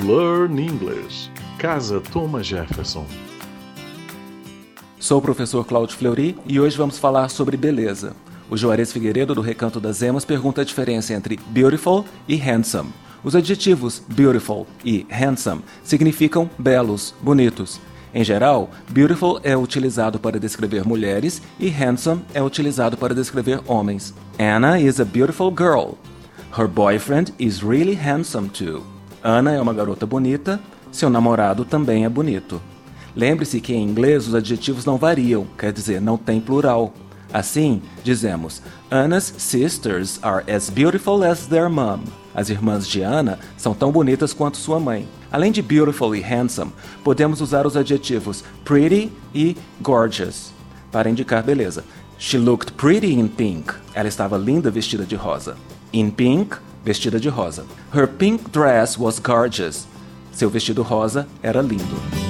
Learn English. Casa Thomas Jefferson. Sou o professor Cláudio Fleury e hoje vamos falar sobre beleza. O Juarez Figueiredo, do Recanto das Emas, pergunta a diferença entre beautiful e handsome. Os adjetivos beautiful e handsome significam belos, bonitos. Em geral, beautiful é utilizado para descrever mulheres e handsome é utilizado para descrever homens. Anna is a beautiful girl. Her boyfriend is really handsome too. Anna é uma garota bonita, seu namorado também é bonito. Lembre-se que em inglês os adjetivos não variam, quer dizer, não tem plural. Assim, dizemos: Anna's sisters are as beautiful as their mom. As irmãs de Anna são tão bonitas quanto sua mãe. Além de beautiful e handsome, podemos usar os adjetivos pretty e gorgeous para indicar beleza. She looked pretty in pink. Ela estava linda vestida de rosa. In pink, vestida de rosa. Her pink dress was gorgeous. Seu vestido rosa era lindo.